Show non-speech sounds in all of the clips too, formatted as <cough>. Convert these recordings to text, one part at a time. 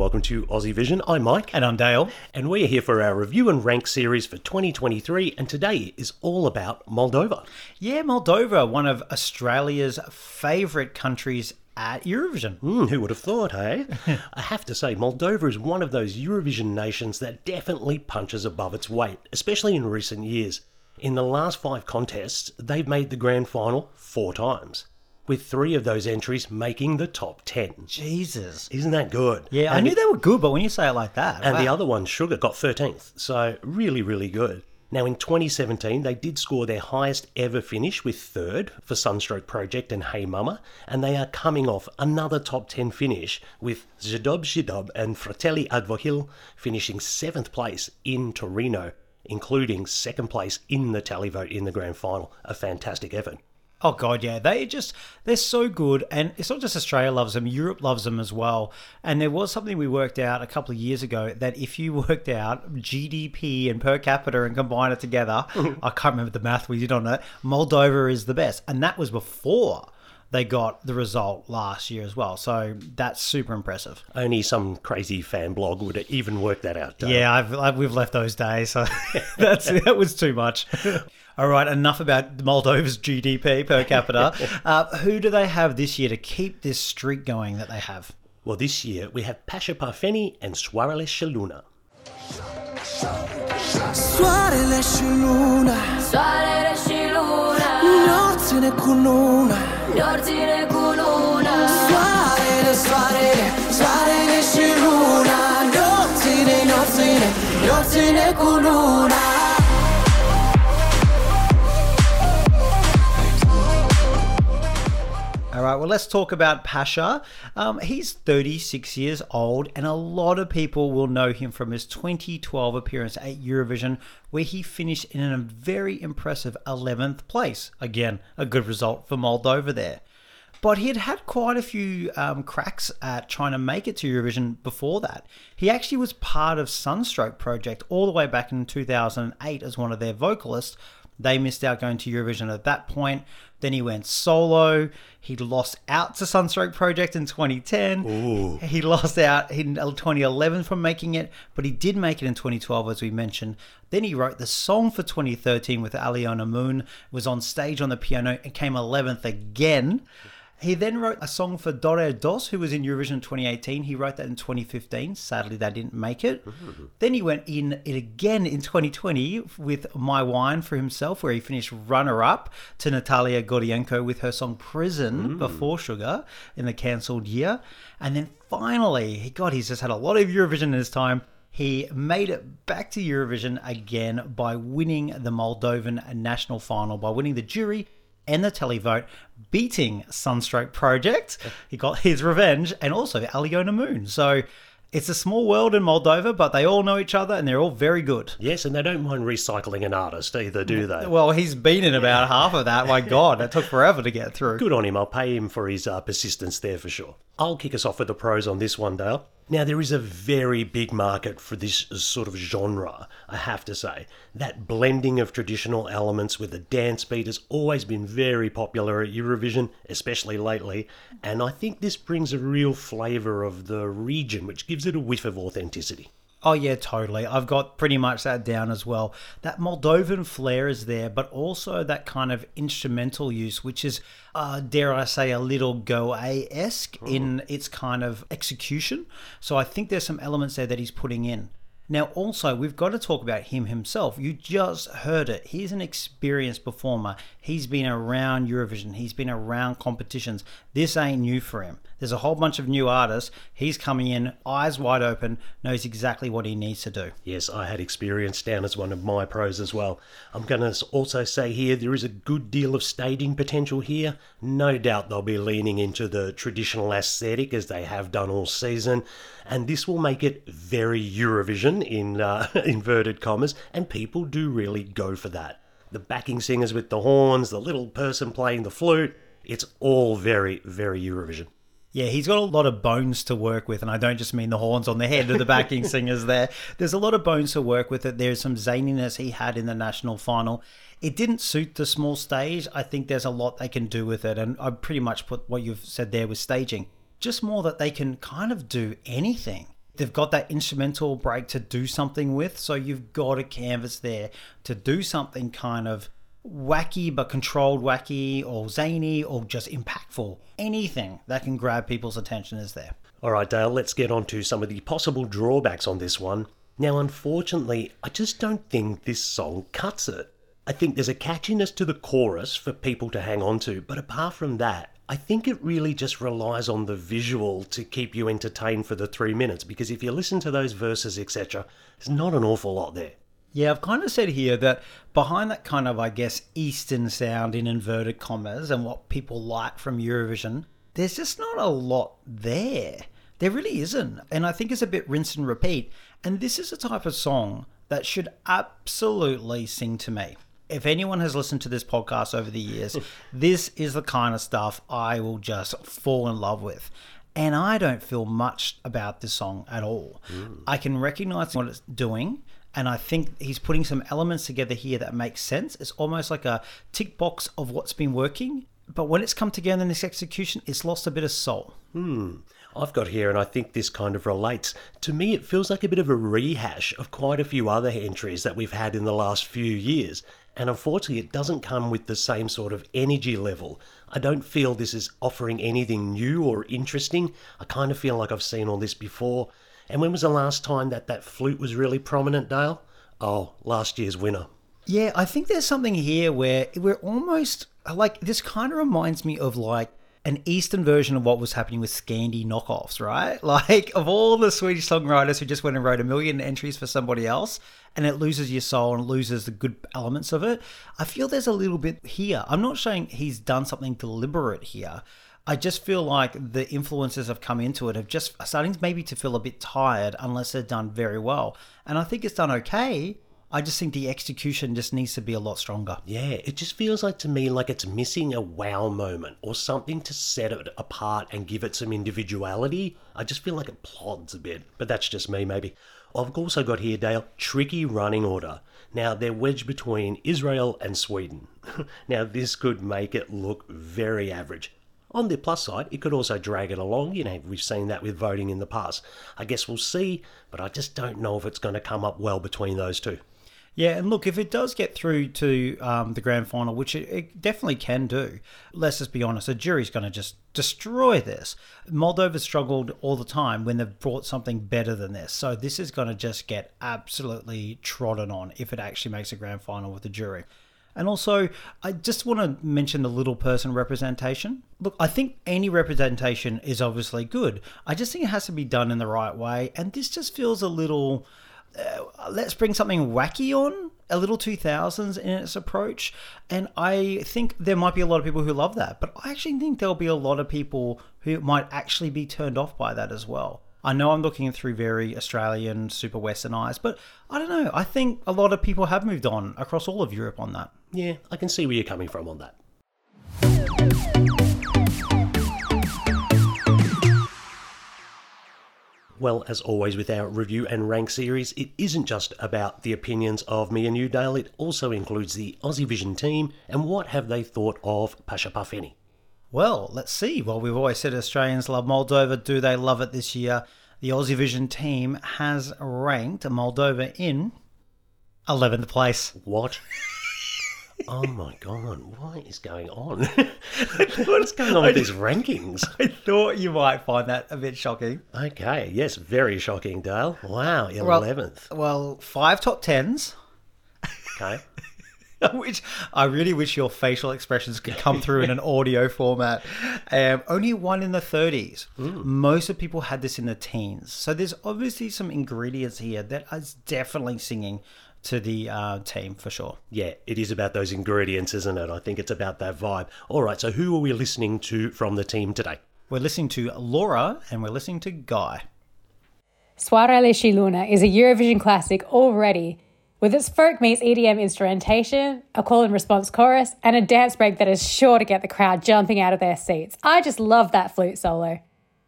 Welcome to Aussie Vision. I'm Mike. And I'm Dale. And we're here for our review and rank series for 2023. And today is all about Moldova. Yeah, Moldova, one of Australia's favourite countries at Eurovision. Mm, who would have thought, hey? <laughs> I have to say, Moldova is one of those Eurovision nations that definitely punches above its weight, especially in recent years. In the last five contests, they've made the grand final four times with three of those entries making the top 10. Jesus. Isn't that good? Yeah, and I knew they were good, but when you say it like that. And wow. the other one, Sugar, got 13th. So really, really good. Now, in 2017, they did score their highest ever finish with third for Sunstroke Project and Hey Mama, and they are coming off another top 10 finish with Zidob Zidob and Fratelli Advohil finishing seventh place in Torino, including second place in the televote in the grand final. A fantastic effort. Oh god, yeah, they just they're so good, and it's not just Australia loves them; Europe loves them as well. And there was something we worked out a couple of years ago that if you <laughs> worked out GDP and per capita and combine it together, <laughs> I can't remember the math we did on it. Moldova is the best, and that was before they got the result last year as well. So that's super impressive. Only some crazy fan blog would even work that out. Yeah, I've, I've, we've left those days, so <laughs> that's that was too much. All right, enough about Moldova's GDP per capita. <laughs> Uh, who do they have this year to keep this streak going that they have? Well, this year we have Pasha Parfeni and Soarele și Luna. Soarele și luna Soarele și luna Nopține cu luna Nopține cu luna Soarele, soarele, soarele și luna cu luna All right, well, let's talk about Pasha. Um, he's 36 years old, and a lot of people will know him from his 2012 appearance at Eurovision, where he finished in a very impressive 11th place. Again, a good result for Moldova there. But he had had quite a few um, cracks at trying to make it to Eurovision before that. He actually was part of Sunstroke Project all the way back in 2008 as one of their vocalists, they missed out going to Eurovision at that point. Then he went solo. He lost out to Sunstroke Project in 2010. Ooh. He lost out in 2011 from making it, but he did make it in 2012, as we mentioned. Then he wrote the song for 2013 with Aliona Moon, was on stage on the piano, and came 11th again. He then wrote a song for DoReDoS, who was in Eurovision 2018. He wrote that in 2015. Sadly, they didn't make it. Mm-hmm. Then he went in it again in 2020 with My Wine for himself, where he finished runner up to Natalia Gordienko with her song Prison mm. before Sugar in the cancelled year. And then finally, he God, he's just had a lot of Eurovision in his time. He made it back to Eurovision again by winning the Moldovan national final, by winning the jury and the televote, beating Sunstroke Project. He got his revenge, and also Aliona Moon. So it's a small world in Moldova, but they all know each other and they're all very good. Yes, and they don't mind recycling an artist either, do they? Well, he's been in about half of that. My <laughs> God, that took forever to get through. Good on him. I'll pay him for his uh, persistence there for sure. I'll kick us off with the pros on this one, Dale. Now, there is a very big market for this sort of genre, I have to say. That blending of traditional elements with the dance beat has always been very popular at Eurovision, especially lately, and I think this brings a real flavour of the region, which gives it a whiff of authenticity. Oh yeah, totally. I've got pretty much that down as well. That Moldovan flair is there, but also that kind of instrumental use, which is, uh, dare I say, a little Go-A esque in its kind of execution. So I think there's some elements there that he's putting in. Now, also, we've got to talk about him himself. You just heard it. He's an experienced performer. He's been around Eurovision, he's been around competitions. This ain't new for him. There's a whole bunch of new artists. He's coming in, eyes wide open, knows exactly what he needs to do. Yes, I had experience down as one of my pros as well. I'm going to also say here there is a good deal of staging potential here. No doubt they'll be leaning into the traditional aesthetic as they have done all season, and this will make it very Eurovision in uh, <laughs> inverted commas, and people do really go for that. The backing singers with the horns, the little person playing the flute, it's all very, very Eurovision. Yeah, he's got a lot of bones to work with, and I don't just mean the horns on the head of the backing <laughs> singers there. There's a lot of bones to work with it. There's some zaniness he had in the national final. It didn't suit the small stage. I think there's a lot they can do with it, and I pretty much put what you've said there with staging. just more that they can kind of do anything. They've got that instrumental break to do something with, so you've got a canvas there to do something kind of wacky but controlled wacky or zany or just impactful. Anything that can grab people's attention is there. All right, Dale, let's get on to some of the possible drawbacks on this one. Now, unfortunately, I just don't think this song cuts it. I think there's a catchiness to the chorus for people to hang on to, but apart from that, I think it really just relies on the visual to keep you entertained for the three minutes because if you listen to those verses, etc., there's not an awful lot there. Yeah, I've kind of said here that behind that kind of, I guess, Eastern sound in inverted commas and what people like from Eurovision, there's just not a lot there. There really isn't. And I think it's a bit rinse and repeat. And this is a type of song that should absolutely sing to me. If anyone has listened to this podcast over the years, <laughs> this is the kind of stuff I will just fall in love with. And I don't feel much about this song at all. Mm. I can recognize what it's doing. And I think he's putting some elements together here that make sense. It's almost like a tick box of what's been working. But when it's come together in this execution, it's lost a bit of soul. Hmm. I've got here, and I think this kind of relates. To me, it feels like a bit of a rehash of quite a few other entries that we've had in the last few years. And unfortunately, it doesn't come with the same sort of energy level. I don't feel this is offering anything new or interesting. I kind of feel like I've seen all this before. And when was the last time that that flute was really prominent, Dale? Oh, last year's winner. Yeah, I think there's something here where we're almost like this kind of reminds me of like an Eastern version of what was happening with Scandi knockoffs, right? <laughs> Like of all the Swedish songwriters who just went and wrote a million entries for somebody else and it loses your soul and loses the good elements of it. I feel there's a little bit here. I'm not saying he's done something deliberate here. I just feel like the influences have come into it have just starting maybe to feel a bit tired unless they're done very well. And I think it's done okay. I just think the execution just needs to be a lot stronger. Yeah, it just feels like to me like it's missing a wow moment or something to set it apart and give it some individuality. I just feel like it plods a bit, but that's just me maybe. I've also got here, Dale, tricky running order. Now, they're wedged between Israel and Sweden. <laughs> now, this could make it look very average. On the plus side, it could also drag it along. You know, we've seen that with voting in the past. I guess we'll see, but I just don't know if it's going to come up well between those two. Yeah, and look, if it does get through to um, the grand final, which it, it definitely can do, let's just be honest, the jury's going to just destroy this. Moldova struggled all the time when they've brought something better than this. So this is going to just get absolutely trodden on if it actually makes a grand final with the jury. And also, I just want to mention the little person representation. Look, I think any representation is obviously good. I just think it has to be done in the right way. And this just feels a little uh, let's bring something wacky on a little 2000s in its approach and i think there might be a lot of people who love that but i actually think there'll be a lot of people who might actually be turned off by that as well i know i'm looking through very australian super western eyes but i don't know i think a lot of people have moved on across all of europe on that Yeah, I can see where you're coming from on that. Well, as always with our review and rank series, it isn't just about the opinions of me and you, Dale. It also includes the Aussie Vision team and what have they thought of Pasha Parfeni. Well, let's see. Well, we've always said Australians love Moldova. Do they love it this year? The Aussie Vision team has ranked Moldova in 11th place. What? <laughs> oh my god, what is going on? <laughs> what is going on with these rankings? <laughs> I thought you might find that a bit shocking. Okay, yes, very shocking, Dale. Wow, Well- 11th. Well, five top tens, Okay. <laughs> which I really wish your facial expressions could come through in an <laughs> audio format. Um, only one in the 30s. Most of people had this in the teens. So there's obviously some ingredients here that is definitely singing to the uh, team for sure. Yeah, it is about those ingredients, isn't it? I think it's about that vibe. All right, so who are we listening to from the team today? We're listening to Laura and we're listening to Guy. Soarele și Luna is a Eurovision classic already, with its folk meets EDM instrumentation, a call and response chorus, and a dance break that is sure to get the crowd jumping out of their seats. I just love that flute solo.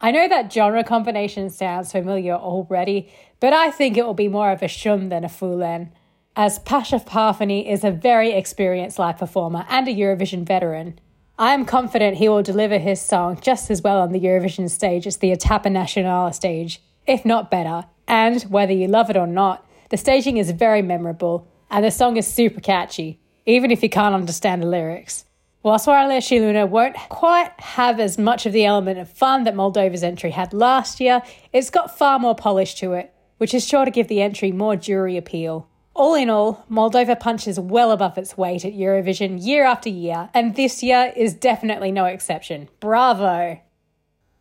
I know that genre combination sounds familiar already, but I think it will be more of a shum than a Fulenn, as Pasha Parfeni is a very experienced live performer and a Eurovision veteran. I am confident he will deliver his song just as well on the Eurovision stage as the Etapa Nacional stage, if not better. And whether you love it or not, the staging is very memorable and the song is super catchy, even if you can't understand the lyrics. While Soarele Luna won't quite have as much of the element of fun that Moldova's entry had last year, it's got far more polish to it, which is sure to give the entry more jury appeal. All in all, Moldova punches well above its weight at Eurovision year after year, and this year is definitely no exception. Bravo!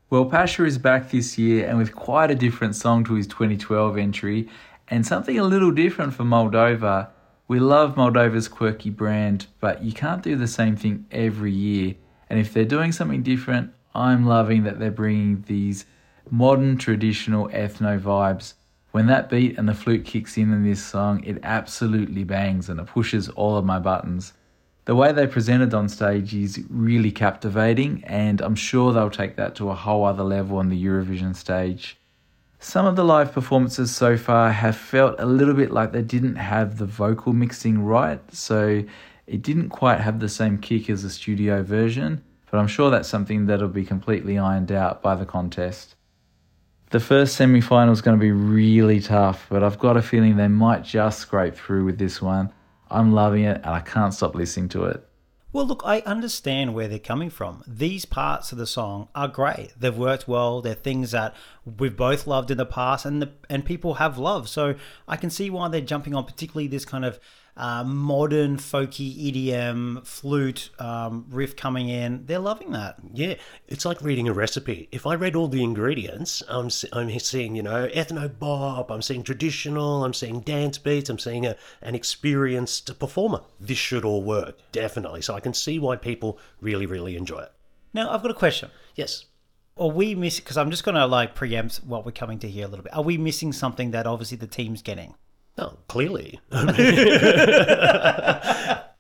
Well, Pasha is back this year and with quite a different song to his 2012 entry, and something a little different for Moldova. We love Moldova's quirky brand, but you can't do the same thing every year. And if they're doing something different, I'm loving that they're bringing these modern traditional ethno vibes. When that beat and the flute kicks in in this song, it absolutely bangs and it pushes all of my buttons. The way they presented on stage is really captivating, and I'm sure they'll take that to a whole other level on the Eurovision stage. Some of the live performances so far have felt a little bit like they didn't have the vocal mixing right, so it didn't quite have the same kick as the studio version, but I'm sure that's something that'll be completely ironed out by the contest. The first semi final is going to be really tough, but I've got a feeling they might just scrape through with this one. I'm loving it and I can't stop listening to it. Well, look, I understand where they're coming from. These parts of the song are great. They've worked well. They're things that we've both loved in the past, and the, and people have loved. So I can see why they're jumping on, particularly this kind of uh, modern folky EDM flute um, riff coming in. They're loving that. Yeah, it's like reading a recipe. If I read all the ingredients, I'm I'm seeing you know ethno bop, I'm seeing traditional, I'm seeing dance beats, I'm seeing a, an experienced performer. This should all work definitely. So I can see why people really really enjoy it. Now I've got a question. Yes. Are we missing? Because I'm just going to like preempt what we're coming to hear a little bit. Are we missing something that obviously the team's getting? Oh, clearly. <laughs>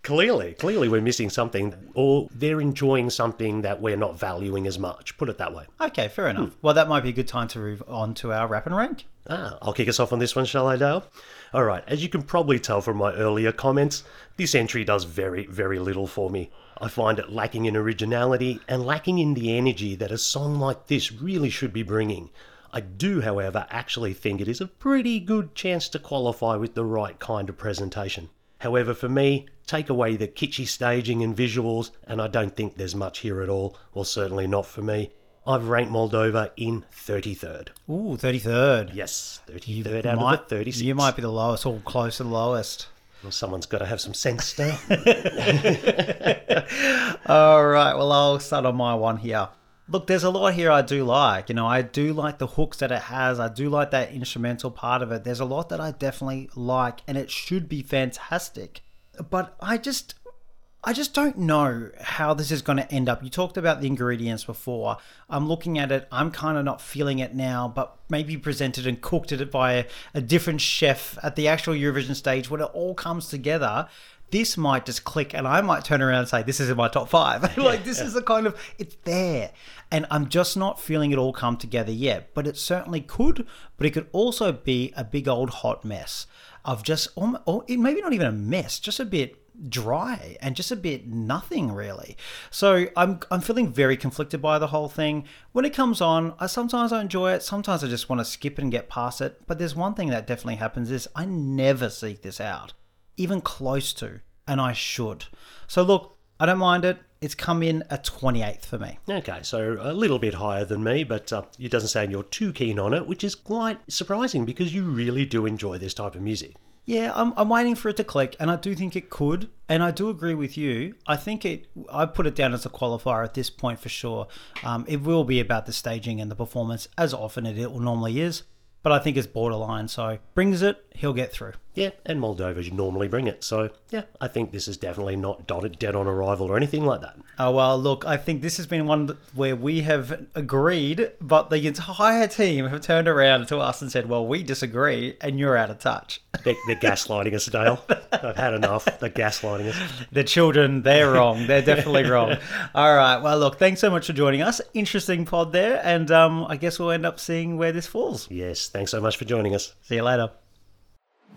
clearly, clearly we're missing something, or they're enjoying something that we're not valuing as much. Put it that way. Okay, fair enough. Hmm. Well, that might be a good time to move on to our wrap and rank. Ah, I'll kick us off on this one, shall I, Dale? All right, as you can probably tell from my earlier comments, this entry does very, very little for me. I find it lacking in originality and lacking in the energy that a song like this really should be bringing. I do, however, actually think it is a pretty good chance to qualify with the right kind of presentation. However, for me, take away the kitschy staging and visuals, and I don't think there's much here at all, or certainly not for me. I've ranked Moldova in 33rd. Ooh, 33rd. Yes, 33rd out might, of the 36. You might be the lowest, or close to the lowest. Well, someone's got to have some sense now. <laughs> all right, well, I'll start on my one here. Look, there's a lot here I do like. You know, I do like the hooks that it has. I do like that instrumental part of it. There's a lot that I definitely like, and it should be fantastic. But I just, I just don't know how this is going to end up. You talked about the ingredients before. I'm looking at it. I'm kind of not feeling it now, but maybe presented and cooked it by a, a different chef at the actual Eurovision stage when it all comes together this might just click and I might turn around and say, this is in my top five. <laughs> like, this is the kind of, it's there. And I'm just not feeling it all come together yet. But it certainly could, but it could also be a big old hot mess of just, or maybe not even a mess, just a bit dry and just a bit nothing really. So I'm I'm feeling very conflicted by the whole thing. When it comes on, I sometimes I enjoy it, sometimes I just want to skip it and get past it. But there's one thing that definitely happens is I never seek this out even close to, and I should. So look, I don't mind it. It's come in a 28th for me. Okay, so a little bit higher than me, but uh, it doesn't sound you're too keen on it, which is quite surprising because you really do enjoy this type of music. Yeah, I'm, I'm waiting for it to click, and I do think it could. And I do agree with you. I think it. I put it down as a qualifier at this point for sure. Um, it will be about the staging and the performance, as often it, it normally is. But I think it's borderline. So brings it, he'll get through. Yeah, and Moldova should normally bring it. So, yeah, I think this is definitely not dotted dead on arrival or anything like that. Oh, well, look, I think this has been one where we have agreed, but the entire team have turned around to us and said, well, we disagree and you're out of touch. They're, they're gaslighting us, Dale. <laughs> I've had enough. They're gaslighting us. The children, they're wrong. They're definitely wrong. <laughs> All right. Well, look, thanks so much for joining us. Interesting pod there. And um, I guess we'll end up seeing where this falls. Yes. Thanks so much for joining us. See you later.